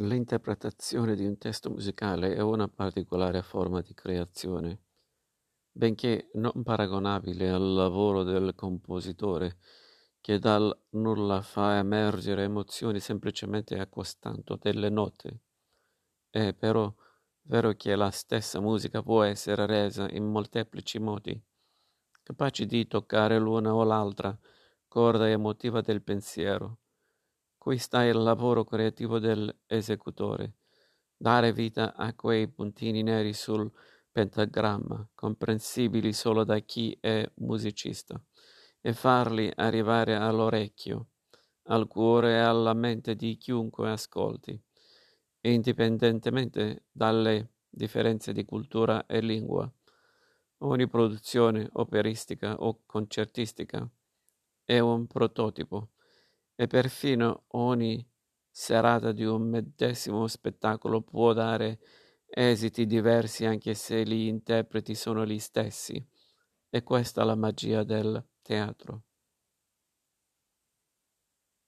L'interpretazione di un testo musicale è una particolare forma di creazione, benché non paragonabile al lavoro del compositore, che dal nulla fa emergere emozioni semplicemente accostando delle note. È però vero che la stessa musica può essere resa in molteplici modi, capaci di toccare l'una o l'altra corda emotiva del pensiero Qui sta il lavoro creativo dell'esecutore, dare vita a quei puntini neri sul pentagramma, comprensibili solo da chi è musicista, e farli arrivare all'orecchio, al cuore e alla mente di chiunque ascolti, indipendentemente dalle differenze di cultura e lingua. Ogni produzione operistica o concertistica è un prototipo e perfino ogni serata di un medesimo spettacolo può dare esiti diversi anche se gli interpreti sono gli stessi. E questa è la magia del teatro.